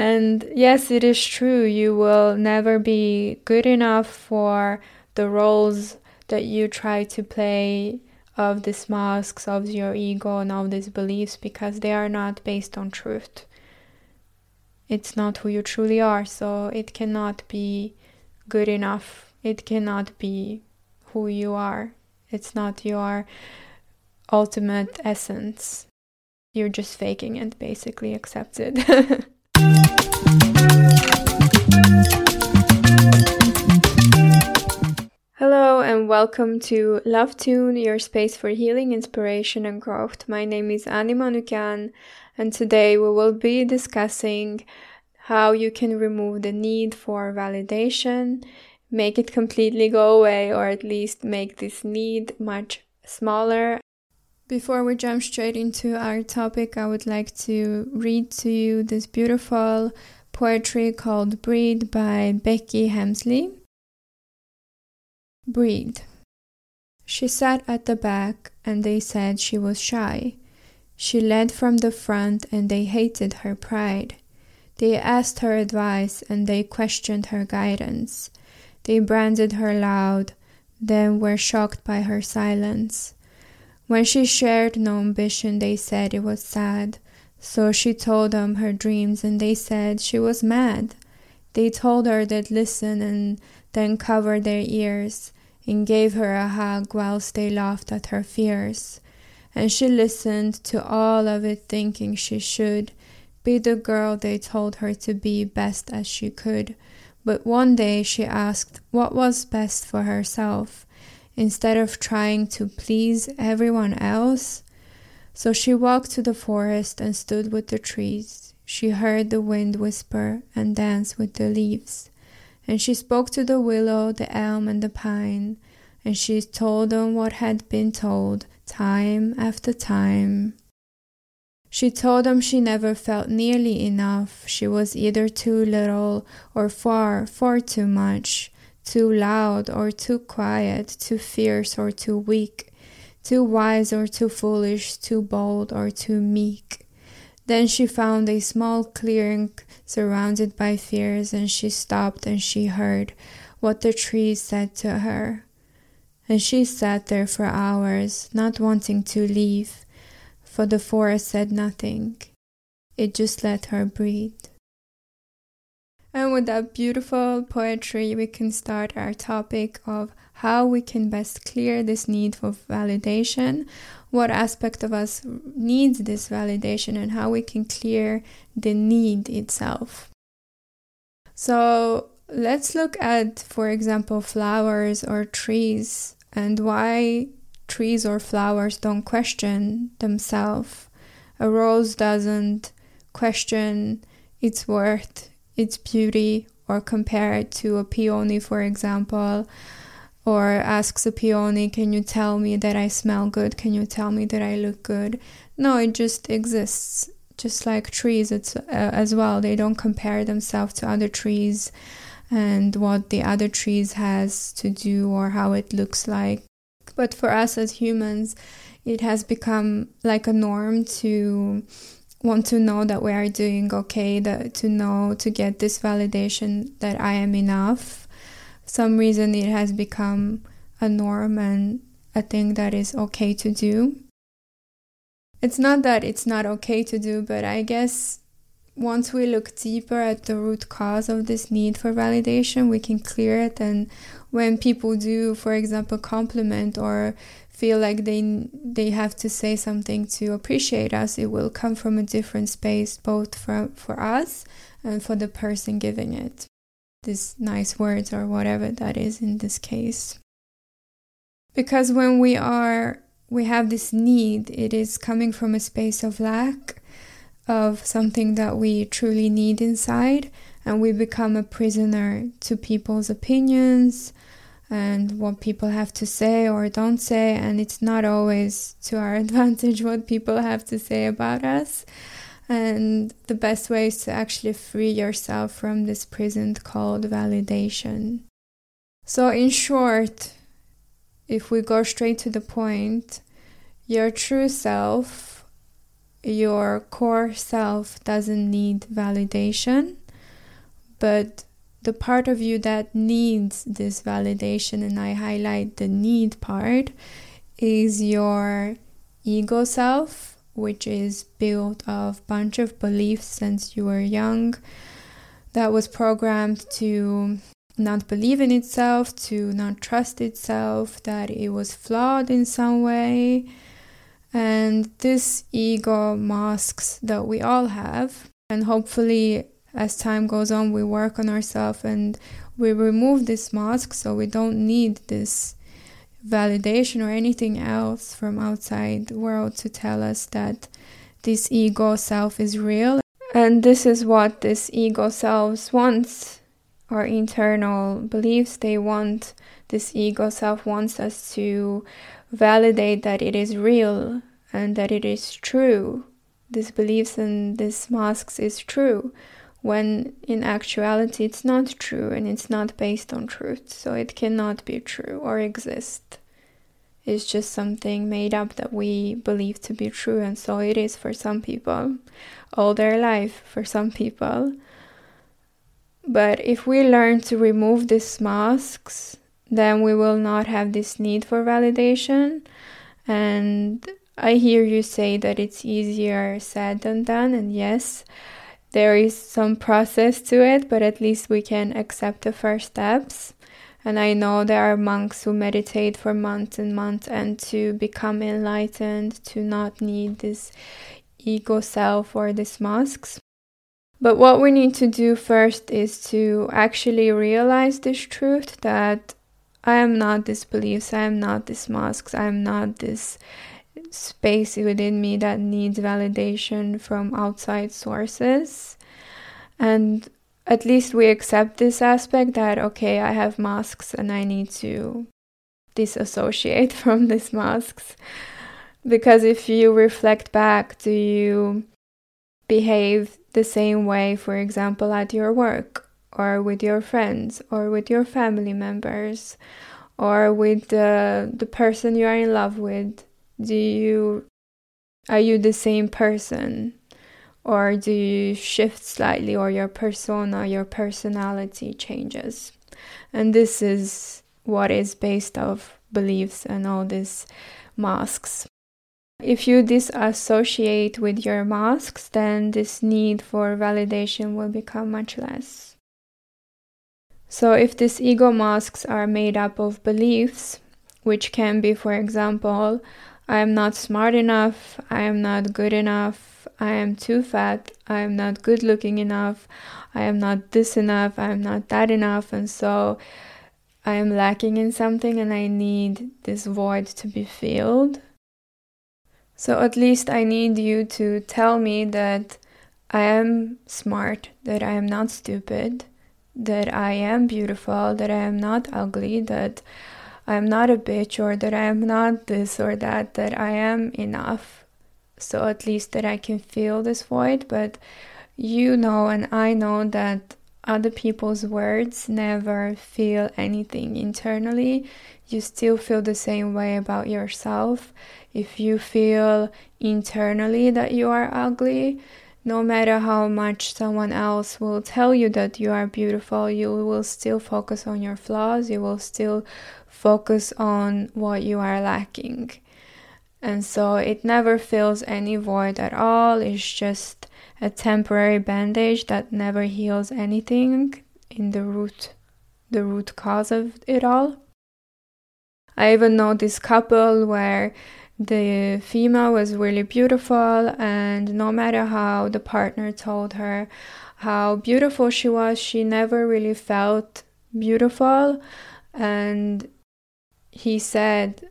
And yes, it is true, you will never be good enough for the roles that you try to play of these masks of your ego and all these beliefs because they are not based on truth. It's not who you truly are, so it cannot be good enough. It cannot be who you are. It's not your ultimate essence. You're just faking it, basically, accept it. and welcome to Lovetune, your space for healing, inspiration, and growth. My name is Ani Manukyan, and today we will be discussing how you can remove the need for validation, make it completely go away, or at least make this need much smaller. Before we jump straight into our topic, I would like to read to you this beautiful poetry called Breathe by Becky Hemsley. Breathe. She sat at the back, and they said she was shy. She led from the front, and they hated her pride. They asked her advice, and they questioned her guidance. They branded her loud, then were shocked by her silence. When she shared no ambition, they said it was sad. So she told them her dreams, and they said she was mad. They told her they'd listen and then covered their ears and gave her a hug whilst they laughed at her fears. And she listened to all of it, thinking she should be the girl they told her to be best as she could. But one day she asked what was best for herself, instead of trying to please everyone else. So she walked to the forest and stood with the trees. She heard the wind whisper and dance with the leaves. And she spoke to the willow, the elm, and the pine, and she told them what had been told time after time. She told them she never felt nearly enough. She was either too little or far, far too much, too loud or too quiet, too fierce or too weak, too wise or too foolish, too bold or too meek. Then she found a small clearing surrounded by fears, and she stopped and she heard what the trees said to her. And she sat there for hours, not wanting to leave, for the forest said nothing. It just let her breathe. And with that beautiful poetry, we can start our topic of how we can best clear this need for validation, what aspect of us needs this validation, and how we can clear the need itself. So let's look at, for example, flowers or trees and why trees or flowers don't question themselves. A rose doesn't question its worth, its beauty, or compare it to a peony, for example or asks a peony, Can you tell me that I smell good? Can you tell me that I look good? No, it just exists. Just like trees it's, uh, as well, they don't compare themselves to other trees and what the other trees has to do or how it looks like. But for us as humans, it has become like a norm to want to know that we are doing okay, that to know to get this validation that I am enough some reason it has become a norm and a thing that is okay to do. It's not that it's not okay to do, but I guess once we look deeper at the root cause of this need for validation, we can clear it. And when people do, for example, compliment or feel like they they have to say something to appreciate us, it will come from a different space, both for for us and for the person giving it these nice words or whatever that is in this case. Because when we are, we have this need, it is coming from a space of lack of something that we truly need inside, and we become a prisoner to people's opinions and what people have to say or don't say, and it's not always to our advantage what people have to say about us. And the best way is to actually free yourself from this prison called validation. So, in short, if we go straight to the point, your true self your core self doesn't need validation, but the part of you that needs this validation, and I highlight the need part, is your ego self, which is built of bunch of beliefs since you were young that was programmed to not believe in itself, to not trust itself, that it was flawed in some way. And this ego masks that we all have. And hopefully, as time goes on, we work on ourselves and we remove this mask so we don't need this validation or anything else from outside the world to tell us that this ego self is real. And this is what this ego self wants, our internal beliefs. They want, this ego self wants us to validate that it is real and that it is true. This beliefs and this masks is true when in actuality it's not true and it's not based on truth, so it cannot be true or exist. It's just something made up that we believe to be true, and so it is for some people, all their life for some people. But if we learn to remove these masks, then we will not have this need for validation. And I hear you say that it's easier said than done, and yes, there is some process to it, but at least we can accept the first steps. And I know there are monks who meditate for months and months and to become enlightened, to not need this ego self or these masks. But what we need to do first is to actually realize this truth that I am not these beliefs, I am not these masks, I am not this space within me that needs validation from outside sources. And at least we accept this aspect that, okay, I have masks and I need to disassociate from these masks. Because if you reflect back, do you behave the same way, for example, at your work, or with your friends, or with your family members, or with the, the person you are in love with? Do you are you the same person? Or do you shift slightly or your persona your personality changes? And this is what is based of beliefs and all these masks. If you disassociate with your masks then this need for validation will become much less. So if these ego masks are made up of beliefs which can be for example I am not smart enough, I am not good enough, I am too fat, I am not good looking enough, I am not this enough, I am not that enough, and so I am lacking in something and I need this void to be filled. So at least I need you to tell me that I am smart, that I am not stupid, that I am beautiful, that I am not ugly, that I'm not a bitch or that I am not this or that, that I am enough. So at least that I can feel this void. But you know, and I know that other people's words never feel anything internally. You still feel the same way about yourself. If you feel internally that you are ugly, no matter how much someone else will tell you that you are beautiful, you will still focus on your flaws. You will still focus on what you are lacking. And so it never fills any void at all. It's just a temporary bandage that never heals anything in the root the root cause of it all. I even know this couple where the female was really beautiful and no matter how the partner told her how beautiful she was, she never really felt beautiful and he said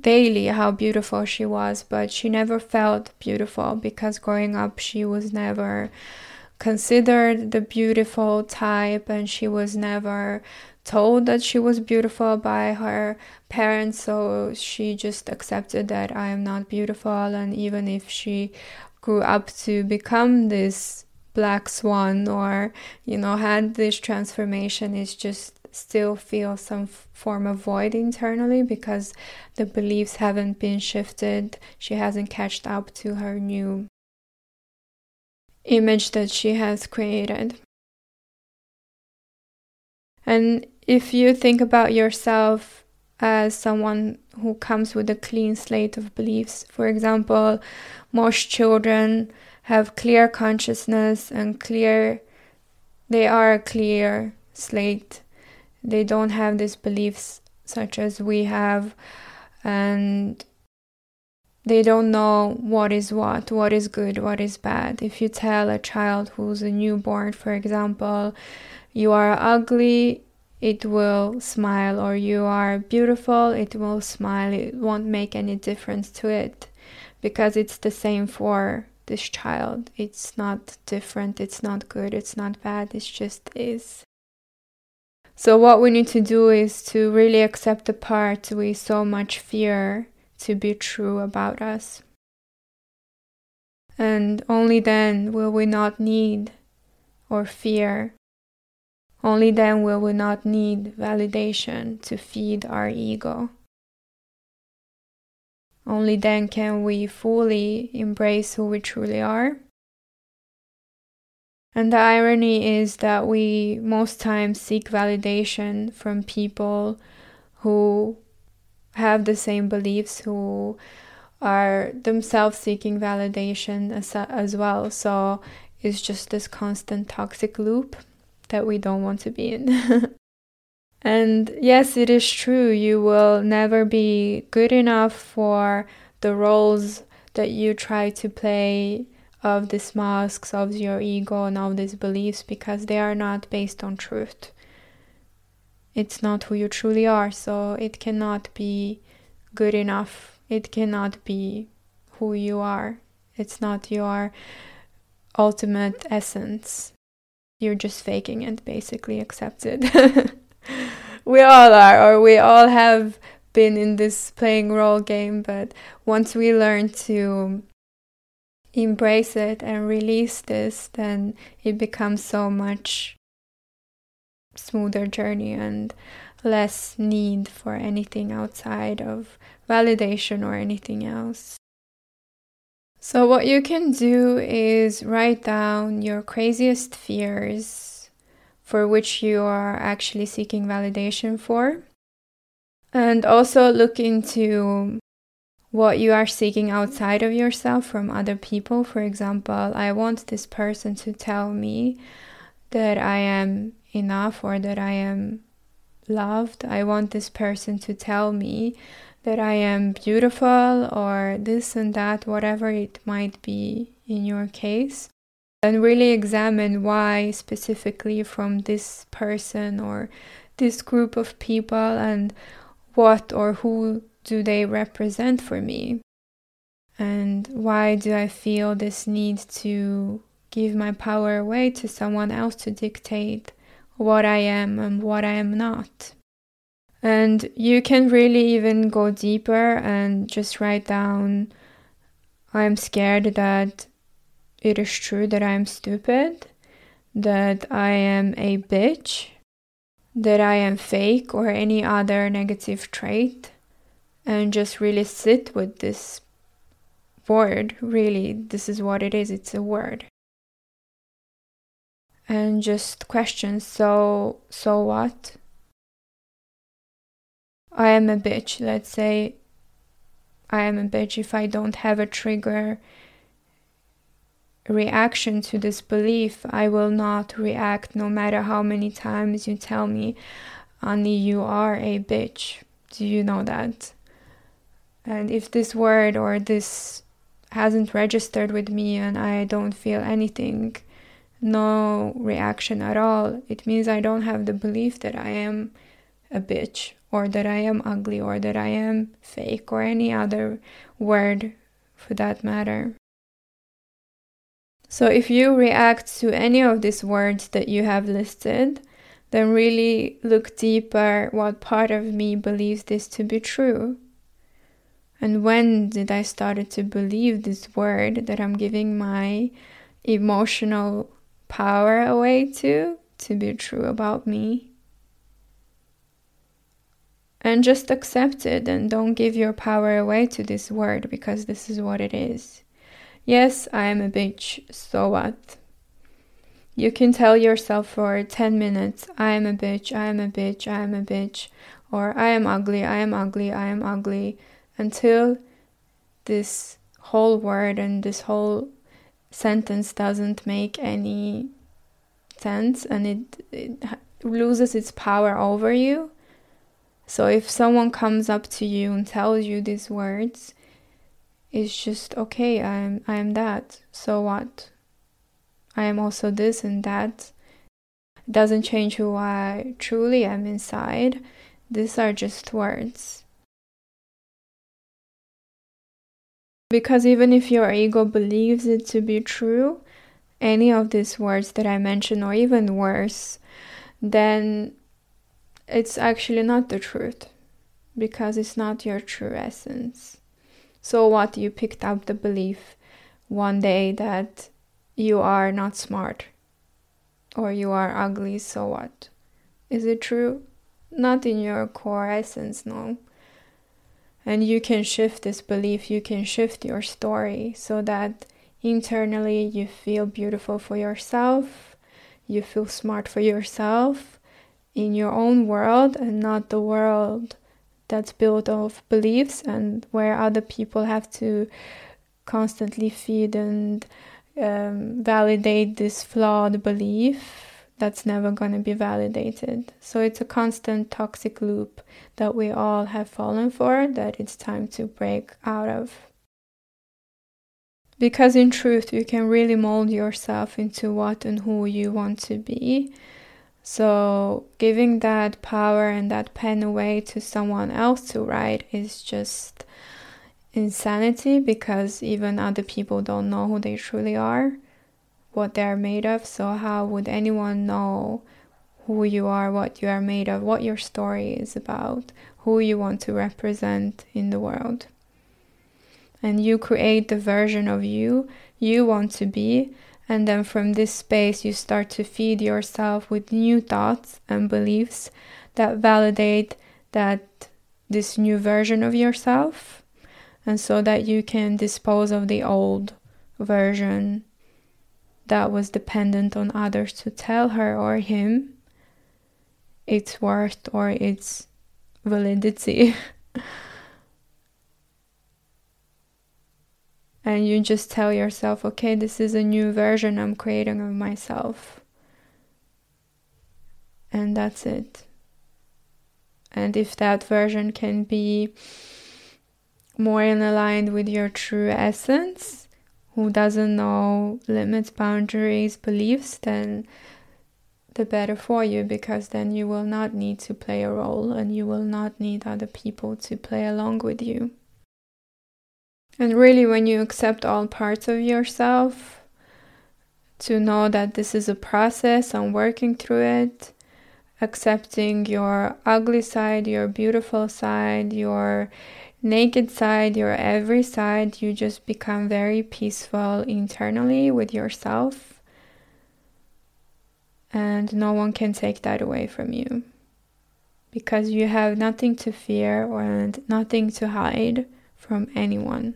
daily how beautiful she was, but she never felt beautiful because growing up she was never considered the beautiful type and she was never told that she was beautiful by her parents so she just accepted that I am not beautiful and even if she grew up to become this black swan or you know had this transformation it's just still feel some form of void internally because the beliefs haven't been shifted. She hasn't catched up to her new image that she has created. And if you think about yourself as someone who comes with a clean slate of beliefs, for example, most children have clear consciousness and clear, they are a clear slate. They don't have these beliefs such as we have, and they don't know what is what, what is good, what is bad. If you tell a child who's a newborn, for example, you are ugly, it will smile, or you are beautiful, it will smile. It won't make any difference to it because it's the same for this child. It's not different, it's not good, it's not bad, it just is. So, what we need to do is to really accept the part we so much fear to be true about us. And only then will we not need or fear. Only then will we not need validation to feed our ego. Only then can we fully embrace who we truly are. And the irony is that we most times seek validation from people who have the same beliefs, who are themselves seeking validation as, as well. So it's just this constant toxic loop that we don't want to be in. and yes, it is true, you will never be good enough for the roles that you try to play of these masks of your ego and all these beliefs because they are not based on truth it's not who you truly are, so it cannot be good enough. It cannot be who you are. It's not your ultimate essence. You're just faking it, basically, accepted. we all are, or we all have been in this playing role game, but once we learn to embrace it and release this, then it becomes so much smoother journey and less need for anything outside of validation or anything else. So, what you can do is write down your craziest fears for which you are actually seeking validation for, and also look into what you are seeking outside of yourself from other people. For example, I want this person to tell me that I am enough or that I am loved. I want this person to tell me that I am beautiful or this and that, whatever it might be in your case. And really examine why specifically from this person or this group of people and what or who do they represent for me. And why do I feel this need to give my power away to someone else to dictate what I am and what I am not. And you can really even go deeper and just write down I'm scared that it is true that I'm stupid, that I am a bitch, that I am fake, or any other negative trait, and just really sit with this word. Really, this is what it is. It's a word. And just question so so what? I am a bitch. Let's say i am a bitch if i don't have a trigger reaction to this belief. I will not react no matter how many times you tell me Ani you are a bitch. Do you know that and if this word or this hasn't registered with me and i don't feel anything no reaction at all, it means I don't have the belief that I am a bitch or that I am ugly or that I am fake or any other word for that matter. So if you react to any of these words that you have listed, then really look deeper what part of me believes this to be true. And when did I started to believe this word that I'm giving my emotional power away to to be true about me. And just accept it and don't give your power away to this word because this is what it is. Yes, I am a bitch, so what? You can tell yourself for 10 minutes, I am a bitch, I am a bitch, I am a bitch, or I am ugly, I am ugly, I am ugly, until this whole word and this whole sentence doesn't make any sense and it, it loses its power over you. So if someone comes up to you and tells you these words, it's just okay, I'm I'm that. So what? I am also this and that. It doesn't change who I truly am inside. These are just words. Because even if your ego believes it to be true, any of these words that I mentioned, or even worse, then it's actually not the truth because it's not your true essence. So, what you picked up the belief one day that you are not smart or you are ugly, so what? Is it true? Not in your core essence, no. And you can shift this belief, you can shift your story so that internally you feel beautiful for yourself, you feel smart for yourself in your own world and not the world that's built of beliefs and where other people have to constantly feed and um, validate this flawed belief that's never going to be validated. So it's a constant toxic loop that we all have fallen for that it's time to break out of. Because in truth, you can really mold yourself into what and who you want to be. So, giving that power and that pen away to someone else to write is just insanity because even other people don't know who they truly are, what they're made of. So, how would anyone know who you are, what you are made of, what your story is about, who you want to represent in the world? And you create the version of you you want to be. And then from this space, you start to feed yourself with new thoughts and beliefs that validate that this new version of yourself and so that you can dispose of the old version that was dependent on others to tell her or him its worth or its validity. and you just tell yourself, okay, this is a new version I'm creating of myself. And that's it. And if that version can be more in aligned with your true essence, who doesn't know limits, boundaries, beliefs, then the better for you because then you will not need to play a role and you will not need other people to play along with you. And really, when you accept all parts of yourself, to know that this is a process, I'm working through it, accepting your ugly side, your beautiful side, your naked side, your every side, you just become very peaceful internally with yourself. And no one can take that away from you because you have nothing to fear and nothing to hide from anyone.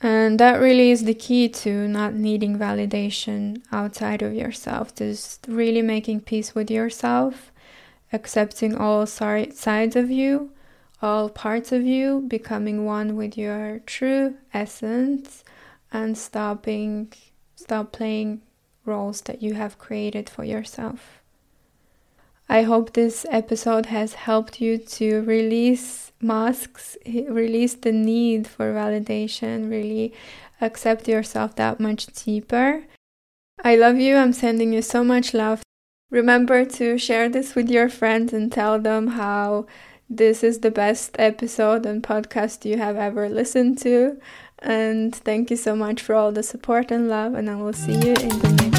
And that really is the key to not needing validation outside of yourself, just really making peace with yourself, accepting all sides of you all parts of you, becoming one with your true essence, and stopping, stop playing roles that you have created for yourself. I hope this episode has helped you to release masks, release the need for validation, really accept yourself that much deeper. I love you. I'm sending you so much love. Remember to share this with your friends and tell them how this is the best episode and podcast you have ever listened to. And thank you so much for all the support and love, and I will see you in the next